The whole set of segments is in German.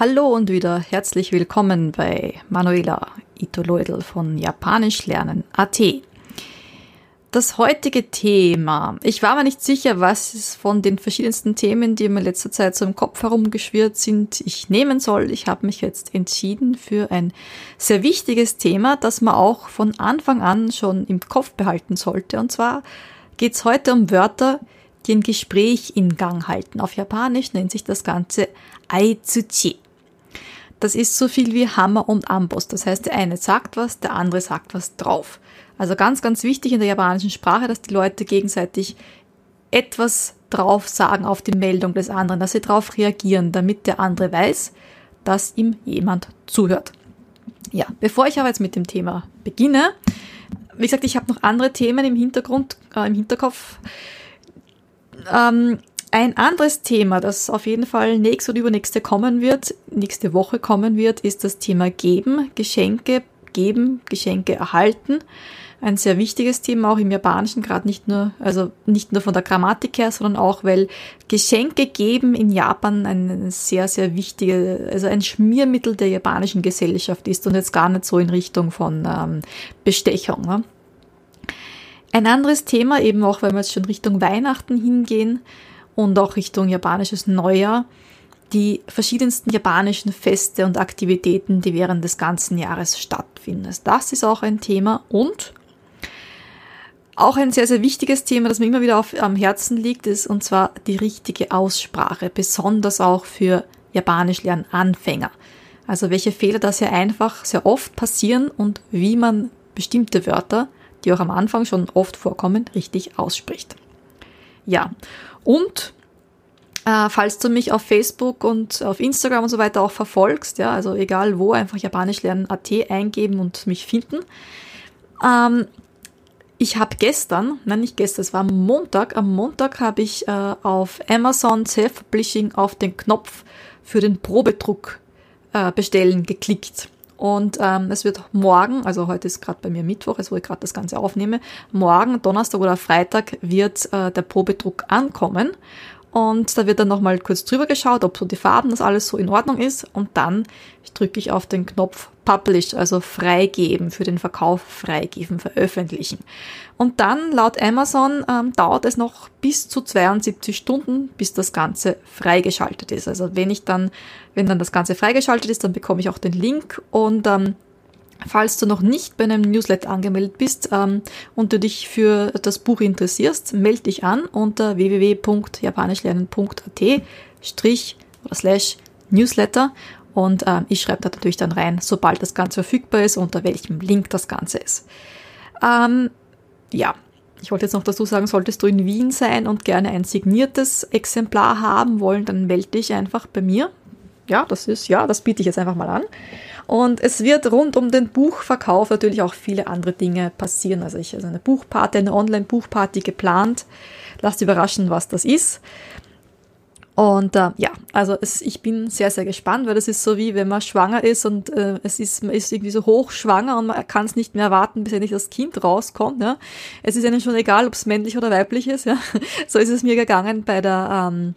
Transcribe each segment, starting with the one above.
Hallo und wieder herzlich willkommen bei Manuela Itoloidl von Japanisch lernen AT. Das heutige Thema. Ich war mir nicht sicher, was von den verschiedensten Themen, die mir in letzter Zeit so im Kopf herumgeschwirrt sind, ich nehmen soll. Ich habe mich jetzt entschieden für ein sehr wichtiges Thema, das man auch von Anfang an schon im Kopf behalten sollte. Und zwar geht es heute um Wörter, die ein Gespräch in Gang halten. Auf Japanisch nennt sich das Ganze Aitsuchi. Das ist so viel wie Hammer und Amboss. Das heißt, der eine sagt was, der andere sagt was drauf. Also ganz, ganz wichtig in der japanischen Sprache, dass die Leute gegenseitig etwas drauf sagen auf die Meldung des anderen, dass sie darauf reagieren, damit der andere weiß, dass ihm jemand zuhört. Ja, bevor ich aber jetzt mit dem Thema beginne, wie gesagt, ich habe noch andere Themen im Hintergrund, äh, im Hinterkopf. Ähm, ein anderes Thema, das auf jeden Fall nächste und übernächste kommen wird, nächste Woche kommen wird, ist das Thema Geben, Geschenke geben, Geschenke erhalten ein sehr wichtiges Thema, auch im Japanischen, gerade nicht nur, also nicht nur von der Grammatik her, sondern auch, weil Geschenke geben in Japan ein sehr, sehr wichtige, also ein Schmiermittel der japanischen Gesellschaft ist und jetzt gar nicht so in Richtung von ähm, Bestechung. Ne? Ein anderes Thema, eben auch, weil wir jetzt schon Richtung Weihnachten hingehen und auch Richtung japanisches Neujahr, die verschiedensten japanischen Feste und Aktivitäten, die während des ganzen Jahres stattfinden. Das ist auch ein Thema und auch ein sehr, sehr wichtiges Thema, das mir immer wieder auf, am Herzen liegt, ist und zwar die richtige Aussprache, besonders auch für Japanisch lernen Anfänger. Also welche Fehler da sehr einfach, sehr oft passieren und wie man bestimmte Wörter, die auch am Anfang schon oft vorkommen, richtig ausspricht. Ja, und äh, falls du mich auf Facebook und auf Instagram und so weiter auch verfolgst, ja, also egal wo, einfach Japanisch lernen AT eingeben und mich finden. Ähm, ich habe gestern, nein nicht gestern, es war Montag, am Montag habe ich äh, auf Amazon Self-Publishing auf den Knopf für den Probedruck äh, bestellen geklickt. Und ähm, es wird morgen, also heute ist gerade bei mir Mittwoch, also wo ich gerade das Ganze aufnehme, morgen, Donnerstag oder Freitag wird äh, der Probedruck ankommen. Und da wird dann nochmal kurz drüber geschaut, ob so die Farben, das alles so in Ordnung ist. Und dann drücke ich auf den Knopf Publish, also freigeben, für den Verkauf freigeben, veröffentlichen. Und dann, laut Amazon, ähm, dauert es noch bis zu 72 Stunden, bis das Ganze freigeschaltet ist. Also wenn ich dann, wenn dann das Ganze freigeschaltet ist, dann bekomme ich auch den Link und ähm, Falls du noch nicht bei einem Newsletter angemeldet bist ähm, und du dich für das Buch interessierst, melde dich an unter www.japanischlernen.at strich oder slash Newsletter und äh, ich schreibe da natürlich dann rein, sobald das Ganze verfügbar ist, unter welchem Link das Ganze ist. Ähm, ja, ich wollte jetzt noch dazu sagen, solltest du in Wien sein und gerne ein signiertes Exemplar haben wollen, dann melde dich einfach bei mir. Ja, das ist, ja, das biete ich jetzt einfach mal an. Und es wird rund um den Buchverkauf natürlich auch viele andere Dinge passieren. Also ich habe also eine Buchparty, eine Online-Buchparty geplant. Lasst überraschen, was das ist. Und äh, ja, also es, ich bin sehr, sehr gespannt, weil das ist so wie wenn man schwanger ist und äh, es ist, man ist irgendwie so hochschwanger und man kann es nicht mehr erwarten, bis endlich das Kind rauskommt. Ja. Es ist ihnen schon egal, ob es männlich oder weiblich ist. Ja. So ist es mir gegangen bei der ähm,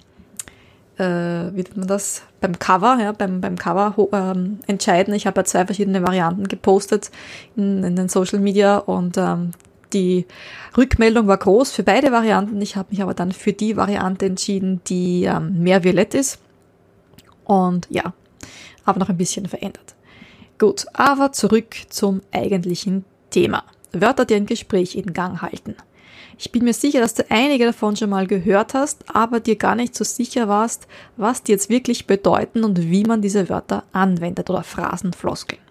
äh, wie nennt man das, beim Cover, ja, beim, beim Cover ähm, entscheiden. Ich habe ja zwei verschiedene Varianten gepostet in, in den Social Media und ähm, die Rückmeldung war groß für beide Varianten. Ich habe mich aber dann für die Variante entschieden, die ähm, mehr violett ist. Und ja, aber noch ein bisschen verändert. Gut, aber zurück zum eigentlichen Thema. Wörter, die ein Gespräch in Gang halten. Ich bin mir sicher, dass du einige davon schon mal gehört hast, aber dir gar nicht so sicher warst, was die jetzt wirklich bedeuten und wie man diese Wörter anwendet oder Phrasen, Floskeln.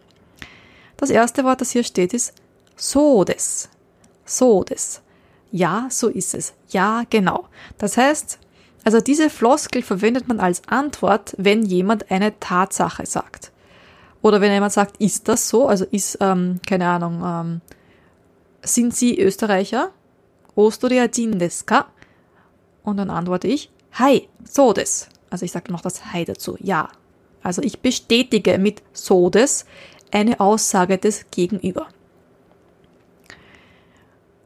Das erste Wort, das hier steht, ist so des. So des. Ja, so ist es. Ja, genau. Das heißt, also diese Floskel verwendet man als Antwort, wenn jemand eine Tatsache sagt. Oder wenn jemand sagt, ist das so? Also ist, ähm, keine Ahnung, ähm, sind Sie Österreicher? Osteria-Jin-deska? Und dann antworte ich, Hi, so des. Also ich sage noch das Hi dazu, ja. Also ich bestätige mit so des eine Aussage des Gegenüber.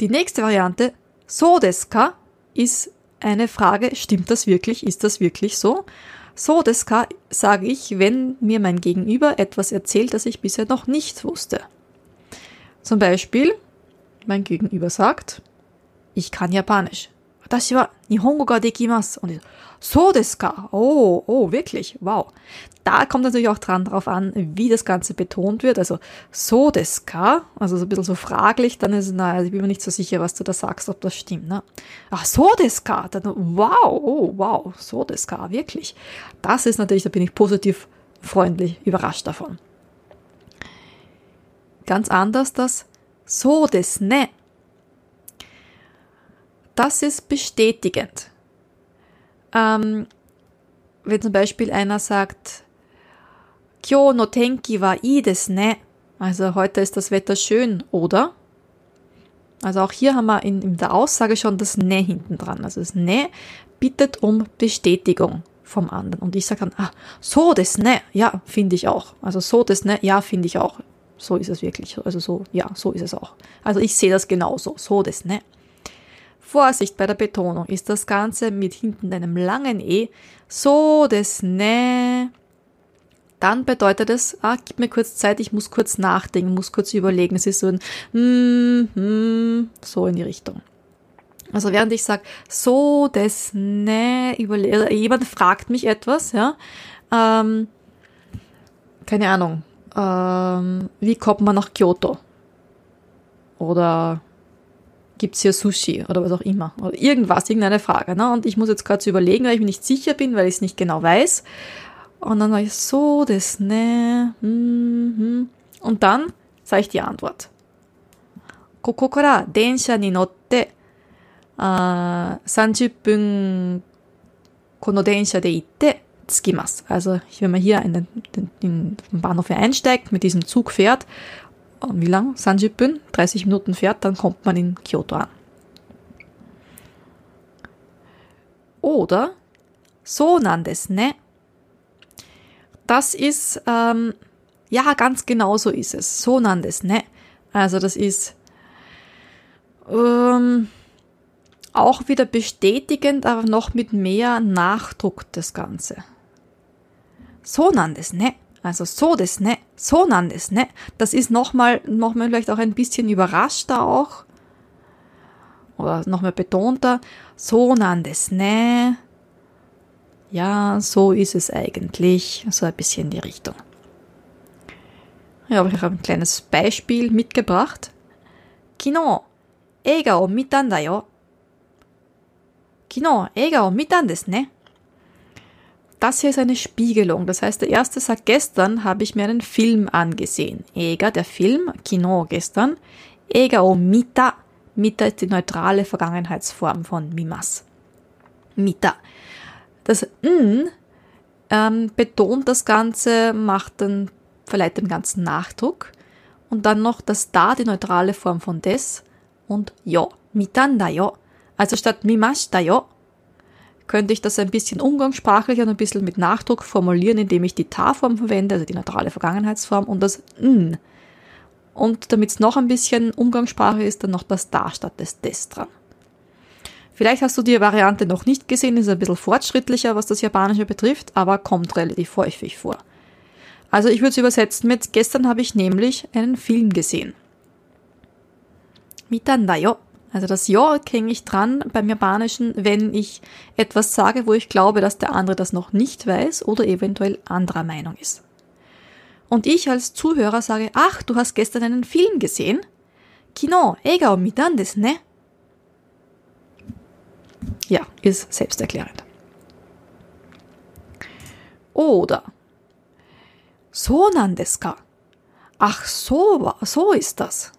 Die nächste Variante, so deska, ist eine Frage, stimmt das wirklich? Ist das wirklich so? So deska sage ich, wenn mir mein Gegenüber etwas erzählt, das ich bisher noch nicht wusste. Zum Beispiel, mein Gegenüber sagt, ich kann Japanisch. 私は日本語ができます. Und ich, so desu ka? Oh, oh, wirklich? Wow. Da kommt natürlich auch dran drauf an, wie das Ganze betont wird. Also, so desu ka? Also so ein bisschen so fraglich, dann ist, na, ich bin mir nicht so sicher, was du da sagst, ob das stimmt, ne? Ach, so desu ka? Dann, wow, oh, wow, so desu ka? Wirklich. Das ist natürlich, da bin ich positiv freundlich überrascht davon. Ganz anders das so desu ne? Das ist bestätigend. Ähm, wenn zum Beispiel einer sagt, Kyo no tenki wa ii desu ne? Also heute ist das Wetter schön, oder? Also auch hier haben wir in, in der Aussage schon das Ne hinten dran. Also das Ne bittet um Bestätigung vom anderen. Und ich sage dann, ah, so das ne, ja, finde ich auch. Also so das ne, ja, finde ich auch. So ist es wirklich. Also so, ja, so ist es auch. Also ich sehe das genauso. So das ne. Vorsicht bei der Betonung ist das Ganze mit hinten einem langen E. So das ne. Dann bedeutet es, ah, gib mir kurz Zeit, ich muss kurz nachdenken, muss kurz überlegen. Es ist so ein hm, hm, so in die Richtung. Also während ich sage, so das ne, jemand fragt mich etwas, ja, ähm, keine Ahnung, ähm, wie kommt man nach Kyoto? Oder gibt's hier Sushi oder was auch immer oder irgendwas, irgendeine Frage. Ne? Und ich muss jetzt gerade überlegen, weil ich mir nicht sicher bin, weil ich es nicht genau weiß. Und dann sage ich so, das ne. Hm, hm. Und dann sage ich die Antwort. ここから電車に乗ってあ30分この電車で行って着きます. Also wenn man hier in den, in den Bahnhof einsteigt, mit diesem Zug fährt wie lang? 30分 ?30 Minuten fährt, dann kommt man in Kyoto an. Oder so nandes ne? Das ist, ähm, ja, ganz genau so ist es. So nandes ne? Also das ist ähm, auch wieder bestätigend, aber noch mit mehr Nachdruck das Ganze. So nandes ne? Also so das ne, so nandes ne. Das ist nochmal, nochmal vielleicht auch ein bisschen überraschter auch. Oder nochmal betonter. So nandes ne. Ja, so ist es eigentlich. So ein bisschen in die Richtung. Ja, aber ich habe ein kleines Beispiel mitgebracht. Kino, Eiga o mitan da yo. Kino, Eiga o mitan desu ne. Das hier ist eine Spiegelung. Das heißt, der erste sagt, gestern habe ich mir einen Film angesehen. Ega, der Film, Kino gestern. Ega o mita. Mita ist die neutrale Vergangenheitsform von mimas. Mita. Das n ähm, betont das Ganze, macht den, verleiht dem ganzen Nachdruck. Und dann noch das da, die neutrale Form von des und yo. Mitanda yo. Also statt mimashita yo könnte ich das ein bisschen umgangssprachlicher und ein bisschen mit Nachdruck formulieren, indem ich die Ta-Form verwende, also die neutrale Vergangenheitsform und das N. Und damit es noch ein bisschen Umgangssprache ist, dann noch das Da statt des Des dran. Vielleicht hast du die Variante noch nicht gesehen, ist ein bisschen fortschrittlicher, was das Japanische betrifft, aber kommt relativ häufig vor. Also ich würde es übersetzen mit, gestern habe ich nämlich einen Film gesehen. Mitandayo also das Ja hänge ich dran beim Japanischen, wenn ich etwas sage, wo ich glaube, dass der andere das noch nicht weiß oder eventuell anderer Meinung ist. Und ich als Zuhörer sage, ach, du hast gestern einen Film gesehen? Kino, eiga o mitan desu ne? Ja, ist selbsterklärend. Oder so nan desu ka? Ach, so, so ist das.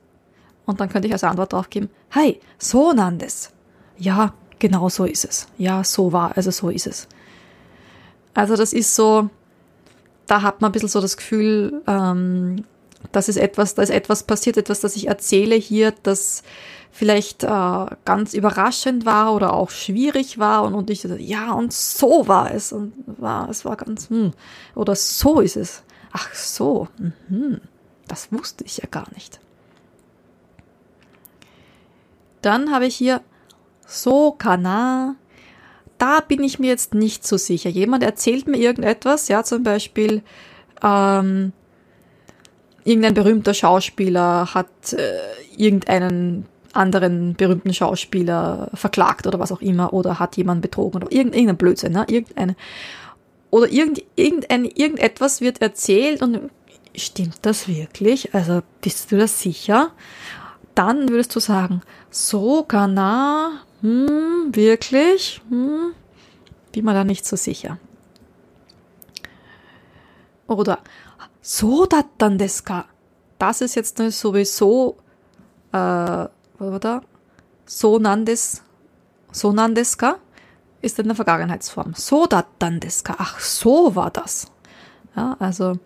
Und dann könnte ich als Antwort drauf geben, hi, so nandes. Ja, genau so ist es. Ja, so war, also so ist es. Also das ist so, da hat man ein bisschen so das Gefühl, ähm, das ist etwas, da ist etwas passiert, etwas, das ich erzähle hier, das vielleicht äh, ganz überraschend war oder auch schwierig war und, und ich ja und so war es und war es war ganz hm, oder so ist es ach so mh, das wusste ich ja gar nicht dann habe ich hier so kana. da bin ich mir jetzt nicht so sicher. Jemand erzählt mir irgendetwas, ja, zum Beispiel, ähm, irgendein berühmter Schauspieler hat äh, irgendeinen anderen berühmten Schauspieler verklagt oder was auch immer oder hat jemanden betrogen oder irgendein Blödsinn, ne? irgendeine oder irgend, irgendein, irgendetwas wird erzählt und stimmt das wirklich? Also bist du das sicher? Dann würdest du sagen, so, Kana, hm, wirklich? Hm, bin mir da nicht so sicher. Oder so dann desu? Das ist jetzt sowieso, äh, da? So nandes, so nandes ka? Ist in der Vergangenheitsform. So dann desu? Ach, so war das. Ja, also,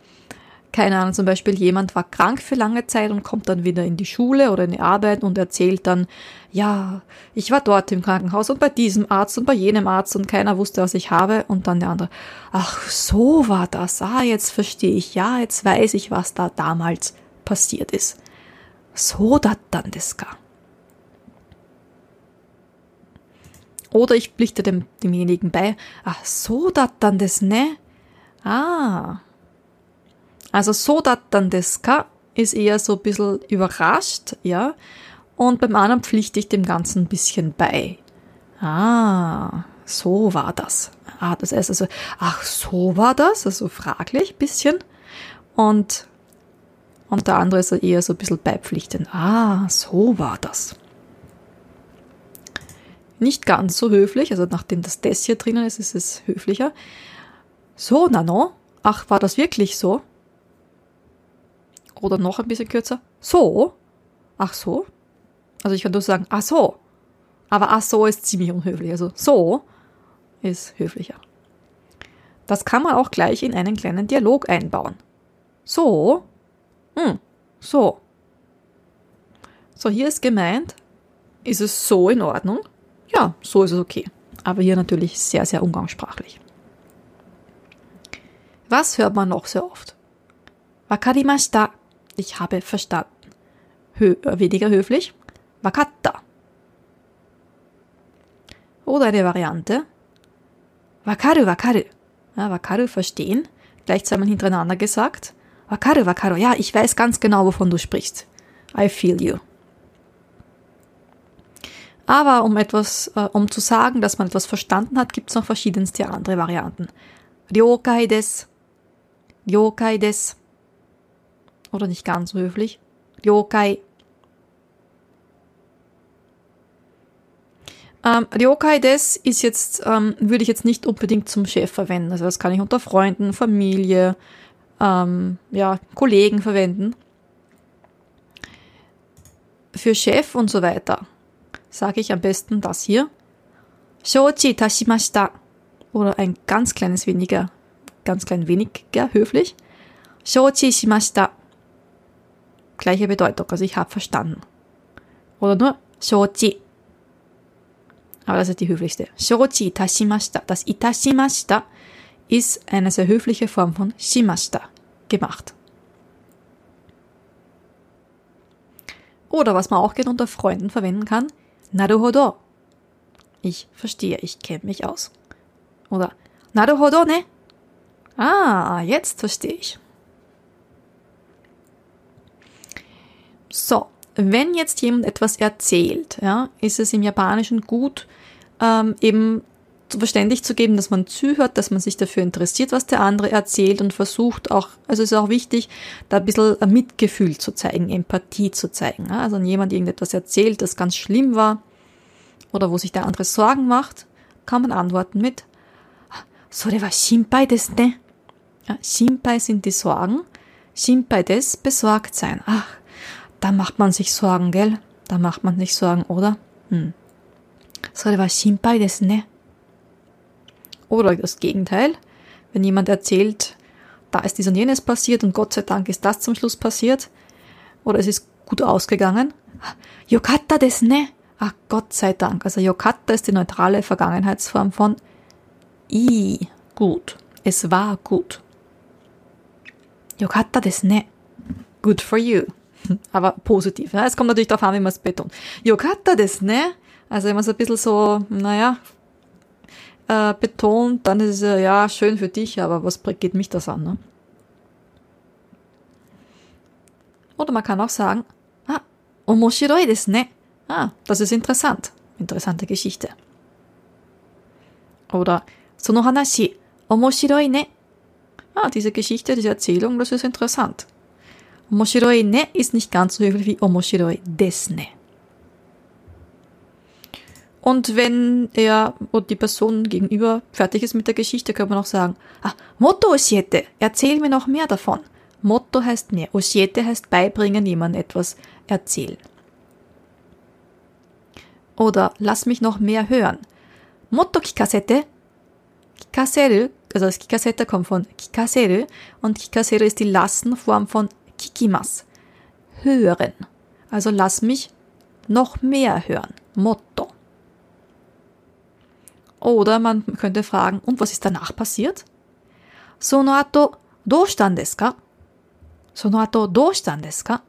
keine Ahnung, zum Beispiel jemand war krank für lange Zeit und kommt dann wieder in die Schule oder in die Arbeit und erzählt dann, ja, ich war dort im Krankenhaus und bei diesem Arzt und bei jenem Arzt und keiner wusste, was ich habe und dann der andere, ach, so war das, ah, jetzt verstehe ich, ja, jetzt weiß ich, was da damals passiert ist. So dat dann das gar. Oder ich pflichte dem, demjenigen bei, ach, so dat dann das ne? Ah, also so dat dann das ka ist eher so ein bisschen überrascht, ja. Und beim anderen pflichte ich dem Ganzen ein bisschen bei. Ah, so war das. Ah, das heißt also, ach, so war das, also fraglich, bisschen. Und, und der andere ist eher so ein bisschen beipflichtend. Ah, so war das. Nicht ganz so höflich, also nachdem das das hier drinnen ist, ist es höflicher. So, Nano? Ach, war das wirklich so? Oder noch ein bisschen kürzer. So? Ach so? Also ich kann nur sagen, ach so. Aber ach so ist ziemlich unhöflich. Also so ist höflicher. Das kann man auch gleich in einen kleinen Dialog einbauen. So? Hm, so. So, hier ist gemeint, ist es so in Ordnung? Ja, so ist es okay. Aber hier natürlich sehr, sehr umgangssprachlich. Was hört man noch sehr oft? Wakarimashita ich habe verstanden. Hö äh, weniger höflich. Wakatta. Oder eine Variante. Wakaru, wakaru. Ja, wakaru, verstehen. Gleich zweimal hintereinander gesagt. Wakaru, wakaru. Ja, ich weiß ganz genau, wovon du sprichst. I feel you. Aber um etwas, äh, um zu sagen, dass man etwas verstanden hat, gibt es noch verschiedenste andere Varianten. Ryokai des. Ryokai des. Oder nicht ganz so höflich. Ryokai. Ähm, Ryokai des ist jetzt, ähm, würde ich jetzt nicht unbedingt zum Chef verwenden. Also das kann ich unter Freunden, Familie, ähm, ja, Kollegen verwenden. Für Chef und so weiter sage ich am besten das hier. Shochi tashimashita. Oder ein ganz kleines weniger, ganz klein weniger höflich. Shochi shimashita. Gleiche Bedeutung, also ich habe verstanden. Oder nur Shochi. Aber das ist die höflichste. Shochi itashimashita. Das itashimashita ist eine sehr höfliche Form von shimashita. Gemacht. Oder was man auch gerne unter Freunden verwenden kann. Naruhodo. Ich verstehe, ich kenne mich aus. Oder Naruhodo ne? Ah, jetzt verstehe ich. So, wenn jetzt jemand etwas erzählt, ja, ist es im Japanischen gut, ähm, eben verständlich zu geben, dass man zuhört, dass man sich dafür interessiert, was der andere erzählt und versucht auch, also ist auch wichtig, da ein bisschen Mitgefühl zu zeigen, Empathie zu zeigen. Ja? Also wenn jemand irgendetwas erzählt, das ganz schlimm war oder wo sich der andere Sorgen macht, kann man antworten mit Sore wa shinpai desu ne? Ja, shinpai sind die Sorgen, shinpai des besorgt sein. Ach, da macht man sich Sorgen, gell? Da macht man sich Sorgen, oder? Hm. ne? Oder das Gegenteil. Wenn jemand erzählt, da ist dies und jenes passiert und Gott sei Dank ist das zum Schluss passiert. Oder es ist gut ausgegangen. Yokatta desu ne? Ach, Gott sei Dank. Also Yokatta ist die neutrale Vergangenheitsform von i, gut. Es war gut. Yokatta desu ne? Good for you. Aber positiv. Ne? Es kommt natürlich darauf an, wie man es betont. Yokata des, ne? Also immer so ein bisschen so, naja, äh, betont, dann ist es ja, ja schön für dich, aber was geht mich das an? Ne? Oder man kann auch sagen, ah, omoshiroi desu ne. Ah, das ist interessant. Interessante Geschichte. Oder, sono hanashi, omoshiroi ne. Ah, diese Geschichte, diese Erzählung, das ist interessant. Omoshiroi ne ist nicht ganz so höflich wie omoshiroi desu ne. Und wenn er oder die Person gegenüber fertig ist mit der Geschichte, kann man auch sagen, ah, Motto oshiete, erzähl mir noch mehr davon. Motto heißt mehr, oshiete heißt beibringen, jemandem etwas erzählen. Oder lass mich noch mehr hören. Motto kikasete. Kikaseru, also das Kikasete kommt von kikaseru und kikaseru ist die Lassenform von kikimas. Hören. Also lass mich noch mehr hören. Motto. Oder man könnte fragen, und was ist danach passiert? Sono ato do shita desu ka? Sono ato do shita desu ka?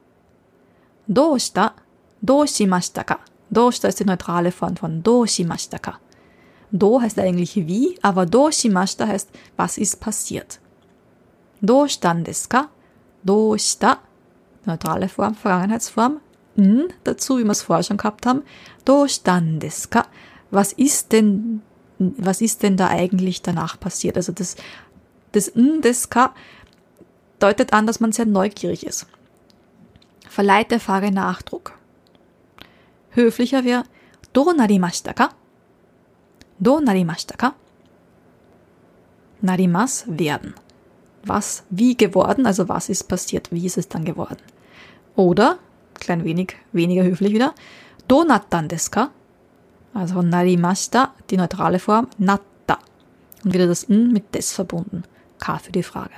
Do shita, do shimashita ka? Do shita ist die neutrale Form von do shimashita ka. Do heißt eigentlich wie, aber do shimashita heißt, was ist passiert. Do shita desu ka? Do shita, neutrale Form, Vergangenheitsform, n dazu, wie wir es vorher schon gehabt haben. Do shita desu ka? Was ist denn was ist denn da eigentlich danach passiert? Also das, das N des K deutet an, dass man sehr neugierig ist. Verleiht der Frage Nachdruck. Höflicher wäre Do narimashita ka? Do narimashita ka? Narimas werden. Was, wie geworden, also was ist passiert, wie ist es dann geworden? Oder, klein wenig, weniger höflich wieder, Do nattan desu ka? Also narimashita, die neutrale Form, natta. Und wieder das n mit des verbunden. K für die Frage.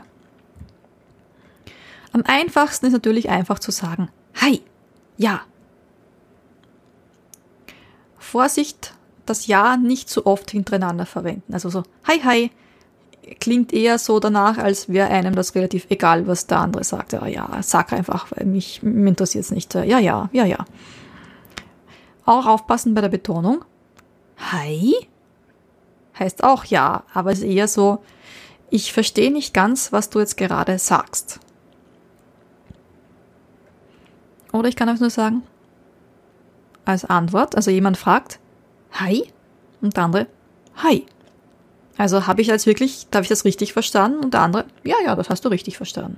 Am einfachsten ist natürlich einfach zu sagen, hi, ja. Vorsicht, das Ja nicht zu oft hintereinander verwenden. Also so, hi, hi, klingt eher so danach, als wäre einem das relativ egal, was der andere sagt. Ja, ja, sag einfach, weil mich, interessiert es nicht. Ja, ja, ja, ja. Auch aufpassen bei der Betonung. Hi? Heißt auch ja, aber es ist eher so, ich verstehe nicht ganz, was du jetzt gerade sagst. Oder ich kann einfach nur sagen, als Antwort, also jemand fragt, Hi? Und der andere, Hi. Also habe ich jetzt wirklich, habe ich das richtig verstanden? Und der andere, ja, ja, das hast du richtig verstanden.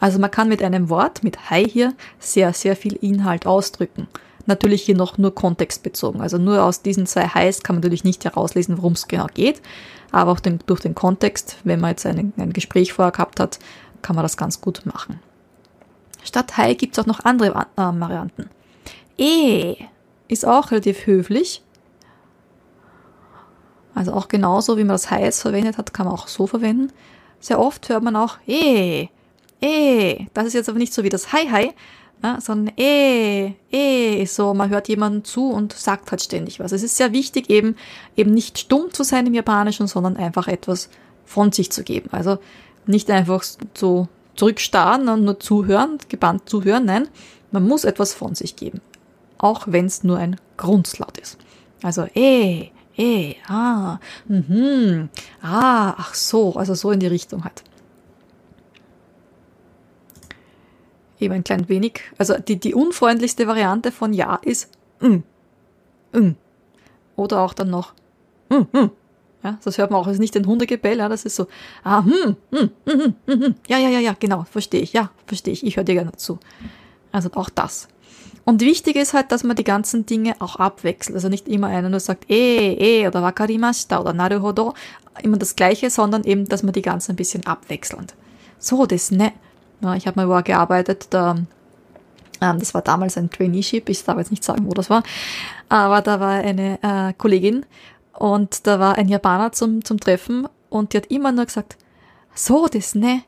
Also man kann mit einem Wort, mit Hi hier, sehr, sehr viel Inhalt ausdrücken. Natürlich hier noch nur kontextbezogen. Also nur aus diesen zwei Highs kann man natürlich nicht herauslesen, worum es genau geht. Aber auch den, durch den Kontext, wenn man jetzt ein, ein Gespräch vorher gehabt hat, kann man das ganz gut machen. Statt High gibt es auch noch andere äh, Varianten. E ist auch relativ höflich. Also auch genauso, wie man das Highs verwendet hat, kann man auch so verwenden. Sehr oft hört man auch E, E. Das ist jetzt aber nicht so wie das Hi Hi, ja, sondern eh, eh, so, man hört jemanden zu und sagt halt ständig was. Es ist sehr wichtig, eben, eben nicht stumm zu sein im Japanischen, sondern einfach etwas von sich zu geben. Also nicht einfach so zurückstarren und nur zuhören, gebannt zuhören, nein, man muss etwas von sich geben. Auch wenn es nur ein Grundslaut ist. Also, eh, eh, ah, mhm, ah, ach so, also so in die Richtung halt. eben ein klein wenig. Also die, die unfreundlichste Variante von Ja ist mm, mm. Oder auch dann noch mm, mm. Ja, das hört man auch. Das ist nicht ein Hundegebell, ja, das ist so, ah, hm, hm, hm, hm, hm, hm. ja, ja, ja, ja, genau, verstehe ich, ja, verstehe ich, ich höre dir gerne zu. Also auch das. Und wichtig ist halt, dass man die ganzen Dinge auch abwechselt. Also nicht immer einer nur sagt, eh, eh, oder wakarimashita oder naruhodo, immer das Gleiche, sondern eben, dass man die ganzen ein bisschen abwechselnd. So, das, ne, ja, ich habe mal wo gearbeitet, da, ähm, das war damals ein Traineeship, ich darf jetzt nicht sagen, wo das war, aber da war eine äh, Kollegin und da war ein Japaner zum, zum Treffen und die hat immer nur gesagt, so das ne,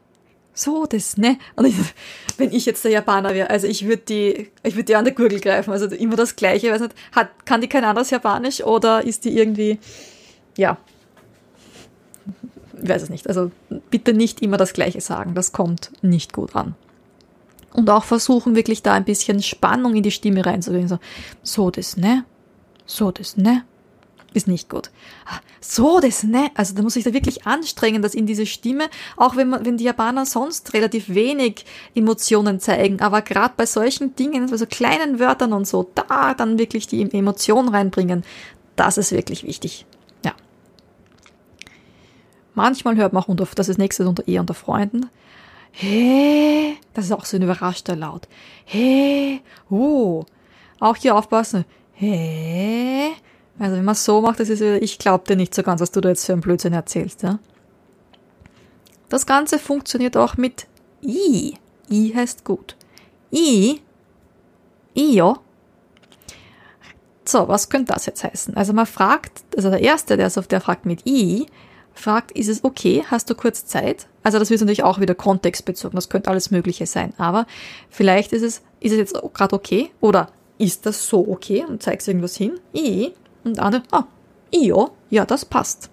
so das ne. Und ich, wenn ich jetzt der Japaner wäre, also ich würde die, ich würde die an der Gurgel greifen, also immer das Gleiche, weiß nicht, hat, kann die kein anderes Japanisch oder ist die irgendwie, ja, weiß es nicht. Also bitte nicht immer das Gleiche sagen, das kommt nicht gut an. Und auch versuchen wirklich da ein bisschen Spannung in die Stimme reinzubringen. So, so das, ne? So das, ne? Ist nicht gut. Ah, so das, ne? Also da muss ich da wirklich anstrengen, dass in diese Stimme, auch wenn man, wenn die Japaner sonst relativ wenig Emotionen zeigen, aber gerade bei solchen Dingen, bei so kleinen Wörtern und so, da dann wirklich die Emotion reinbringen, das ist wirklich wichtig. Ja. Manchmal hört man auch unter, das ist nächstes unter Ehe unter Freunden. Hey, das ist auch so ein überraschter Laut. Hey, oh. Auch hier aufpassen. Hey, also wenn man so macht, das ist wieder, ich glaube dir nicht so ganz, was du da jetzt für einen Blödsinn erzählst, ja. Das Ganze funktioniert auch mit I. I heißt gut. I. Io. So, was könnte das jetzt heißen? Also man fragt, also der Erste, der, auf der fragt mit I, fragt, ist es okay? Hast du kurz Zeit? Also das wird natürlich auch wieder kontextbezogen. Das könnte alles Mögliche sein. Aber vielleicht ist es, ist es jetzt gerade okay? Oder ist das so okay? Und zeigst irgendwas hin? I. Und der andere, ah, Io, ja, das passt.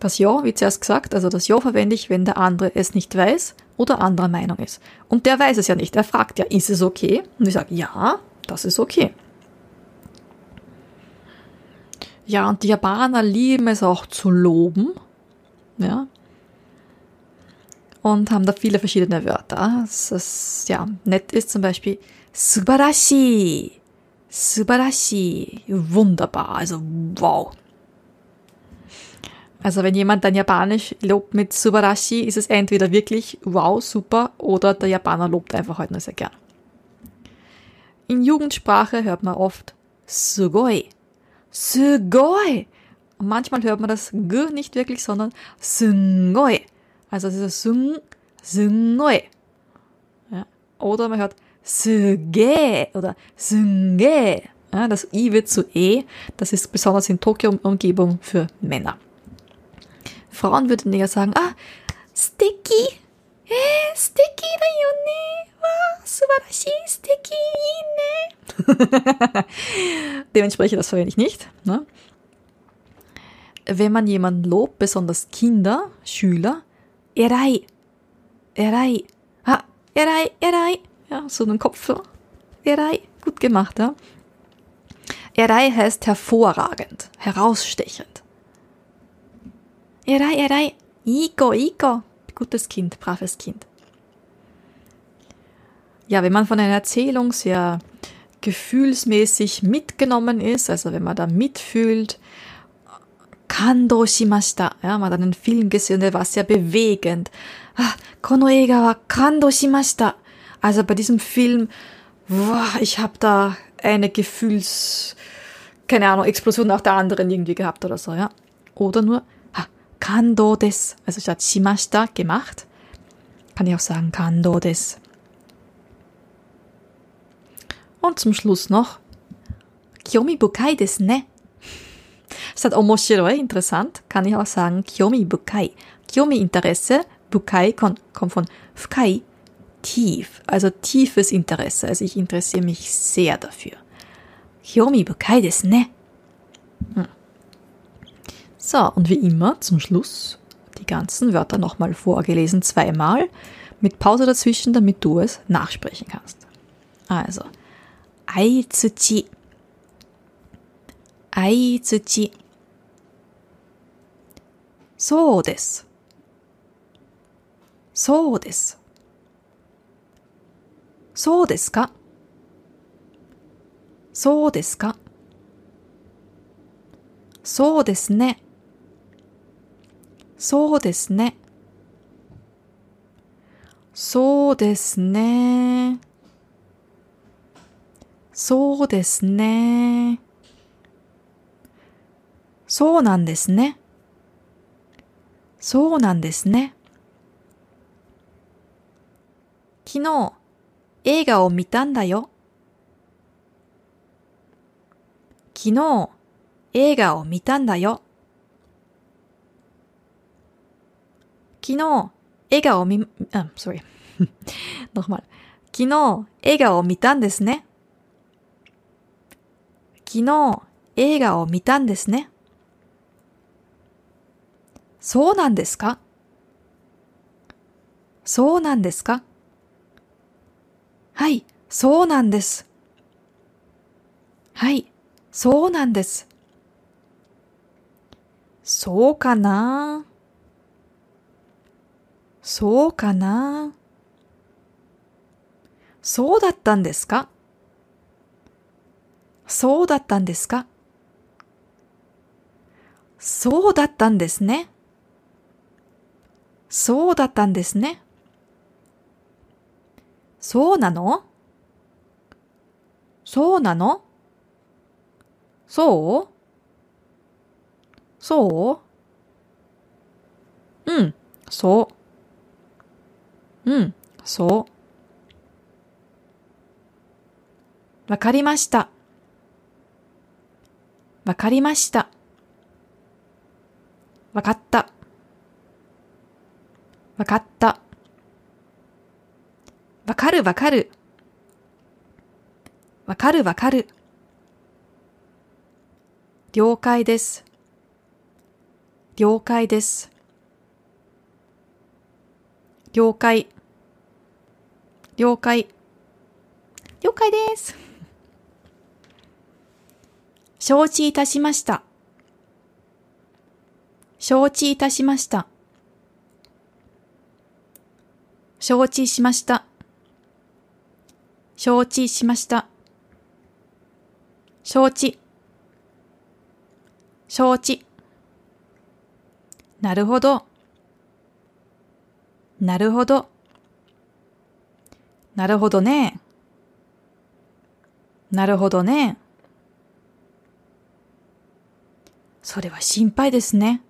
Das Ja, wie zuerst gesagt, also das Ja verwende ich, wenn der andere es nicht weiß oder anderer Meinung ist. Und der weiß es ja nicht. Er fragt ja, ist es okay? Und ich sage, ja, das ist okay. Ja, und die Japaner lieben es auch zu loben. Ja. Und haben da viele verschiedene Wörter. Das ja nett ist zum Beispiel Subarashi. Subarashi. Wunderbar, also wow. Also wenn jemand dann Japanisch lobt mit Subarashi, ist es entweder wirklich wow, super oder der Japaner lobt einfach halt nur sehr gern. In Jugendsprache hört man oft Sugoi. Sugoi. Und manchmal hört man das G nicht wirklich, sondern Sungoi. Also es ist Sung, Sungoi. Ja. Oder man hört Suge oder Sunge. Ja, das I wird zu E. Das ist besonders in Tokio-Umgebung für Männer. Frauen würden eher sagen, ah, sticky. Eh, sticky da yone. Wow, subarashi, sticky, ne. Dementsprechend, das verwende ich nicht. Ne? Wenn man jemanden lobt, besonders Kinder, Schüler, erai, erai, ah, erai, erai, ja, so einen Kopf. Erai, gut gemacht, ja. Erai heißt hervorragend, herausstechend. Erai, Erai, Iko, Iko, gutes Kind, braves Kind. Ja, wenn man von einer Erzählung sehr gefühlsmäßig mitgenommen ist, also wenn man da mitfühlt, Kando shimashita, ja, man hat einen Film gesehen, der war sehr bewegend. Ah, kono eiga wa kando shimashita. Also bei diesem Film, boah, ich habe da eine Gefühls, keine Ahnung, Explosion nach der anderen irgendwie gehabt oder so, ja. Oder nur ha, Kando des, also statt shimashita gemacht, kann ich auch sagen Kando des. Und zum Schluss noch Kyomi bukai desu ne. Statt omoshiroi, interessant, kann ich auch sagen Kyomi bukai. Kyomi Interesse, bukai kommt von fukai, tief, also tiefes Interesse. Also ich interessiere mich sehr dafür. Hyomi bukai desu ne. Hm. So, und wie immer zum Schluss die ganzen Wörter nochmal vorgelesen, zweimal, mit Pause dazwischen, damit du es nachsprechen kannst. Also, Aitsuchi. Aitsuchi. So des. So des. そうですか？そうですか？そうですね。そうですね。そうですね。そうですね。そうなんですね。そうなんですね。昨日、映画を見たんだよ。昨日、映画を見たんだよ。昨日、映画を見、あ、sorry. Nochmal. 昨日、映画を見たんですね。昨日、映画を見たんですね。そうなんですか？そうなんですか？はい、そうなんです。はい、そうなんです。そうかな？そうかな？そうだったんですか？そうだったんですか？そうだったんですね。そうだったんですね。そうなの？そうなの？そう？そう？うん、そう。うん、そう。わかりました。わかりました。わかった。わかった。わかるわかる。わかるわかる。了解です。了解です。了解。了解。了解です。承知いたしました。承知いたしました。承知しました。承知しました。承知。承知。なるほど。なるほど。なるほどね。なるほどね。それは心配ですね。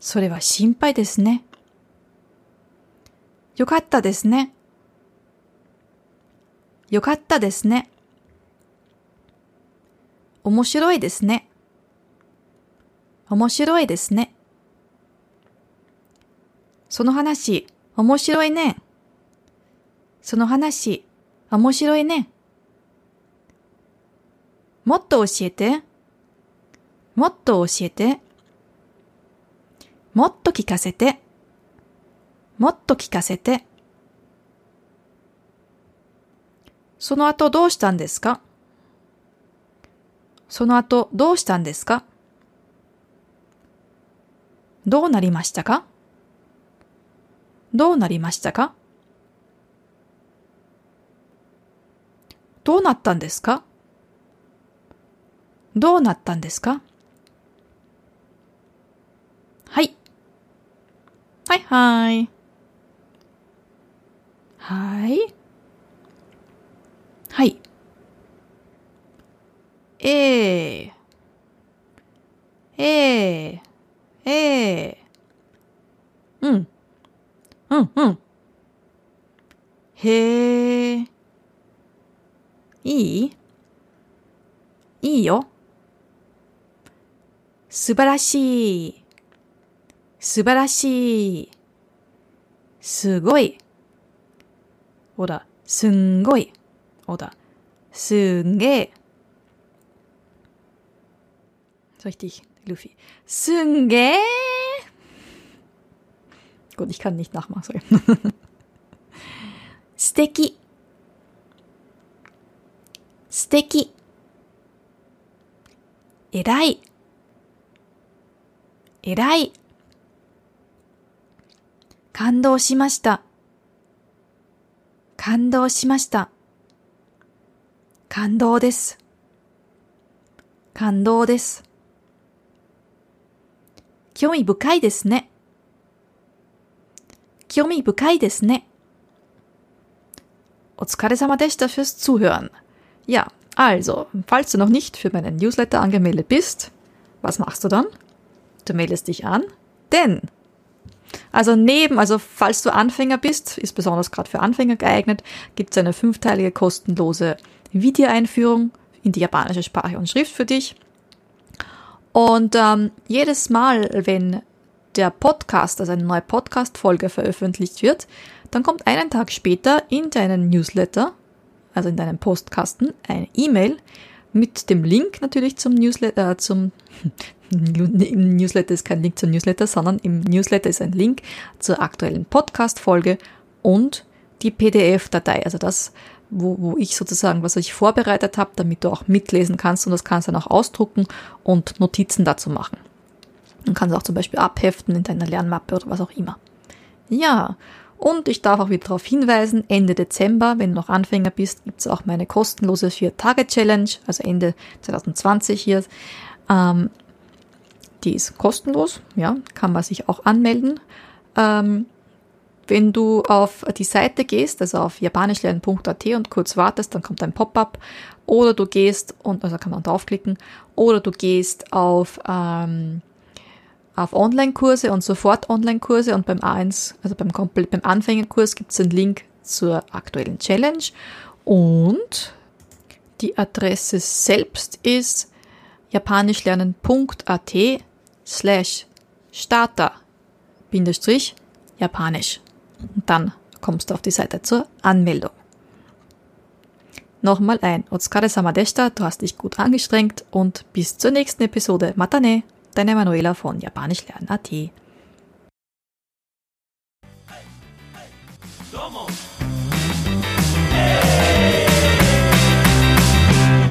それは心配ですね。よかったですね。よかったですね。面白いですね。面白いですね。その話、面白いね。その話、面白いね。もっと教えて。もっと教えて。もっと聞かせて。もっと聞かせて。その後どうしたんですか？その後どうしたんですか？どうなりましたか？どうなりましたか？どうなったんですか？どうなったんですか？はい。はいはい。はい。はい。ええええええうん。うん、うん。へえ。いい？いいよ。素晴らしい。素晴らしい。すごい。oder すんごい。oder すんげえ。Richtig, Luffy. すんげえ。Gut, ich kann nicht nachmachen, sorry. 素敵。素敵。偉い。偉い。感動しました。感動しました。 感動です。感動です。興味深いですね。興味深いですね。お疲れ様でしたfürs Zuhören. Ja, also, falls du noch nicht für meinen Newsletter angemeldet bist, was machst du dann? Du meldest dich an, denn also neben, also falls du Anfänger bist, ist besonders gerade für Anfänger geeignet, gibt es eine fünfteilige kostenlose Videoeinführung in die japanische Sprache und Schrift für dich. Und ähm, jedes Mal, wenn der Podcast, also eine neue Podcast-Folge veröffentlicht wird, dann kommt einen Tag später in deinen Newsletter, also in deinem Postkasten, eine E-Mail mit dem Link natürlich zum Newsletter, äh, zum im Newsletter ist kein Link zum Newsletter, sondern im Newsletter ist ein Link zur aktuellen Podcast-Folge und die PDF-Datei, also das, wo, wo ich sozusagen, was ich vorbereitet habe, damit du auch mitlesen kannst und das kannst du dann auch ausdrucken und Notizen dazu machen. Du kannst auch zum Beispiel abheften in deiner Lernmappe oder was auch immer. Ja, und ich darf auch wieder darauf hinweisen, Ende Dezember, wenn du noch Anfänger bist, gibt es auch meine kostenlose 4-Tage-Challenge, also Ende 2020 hier. Ähm, die ist kostenlos, ja, kann man sich auch anmelden. Ähm, wenn du auf die Seite gehst, also auf japanischlernen.at und kurz wartest, dann kommt ein Pop-up. Oder du gehst, und also kann man draufklicken, oder du gehst auf, ähm, auf Online-Kurse und sofort Online-Kurse und beim A1, also beim, beim Anfängerkurs gibt es einen Link zur aktuellen Challenge. Und die Adresse selbst ist japanischlernen.at slash starter Bindestrich Japanisch. Und dann kommst du auf die Seite zur Anmeldung. Nochmal ein Otskare Samadeshita, du hast dich gut angestrengt und bis zur nächsten Episode. Matane, deine Manuela von Japanisch lernen Japanischlernen.at.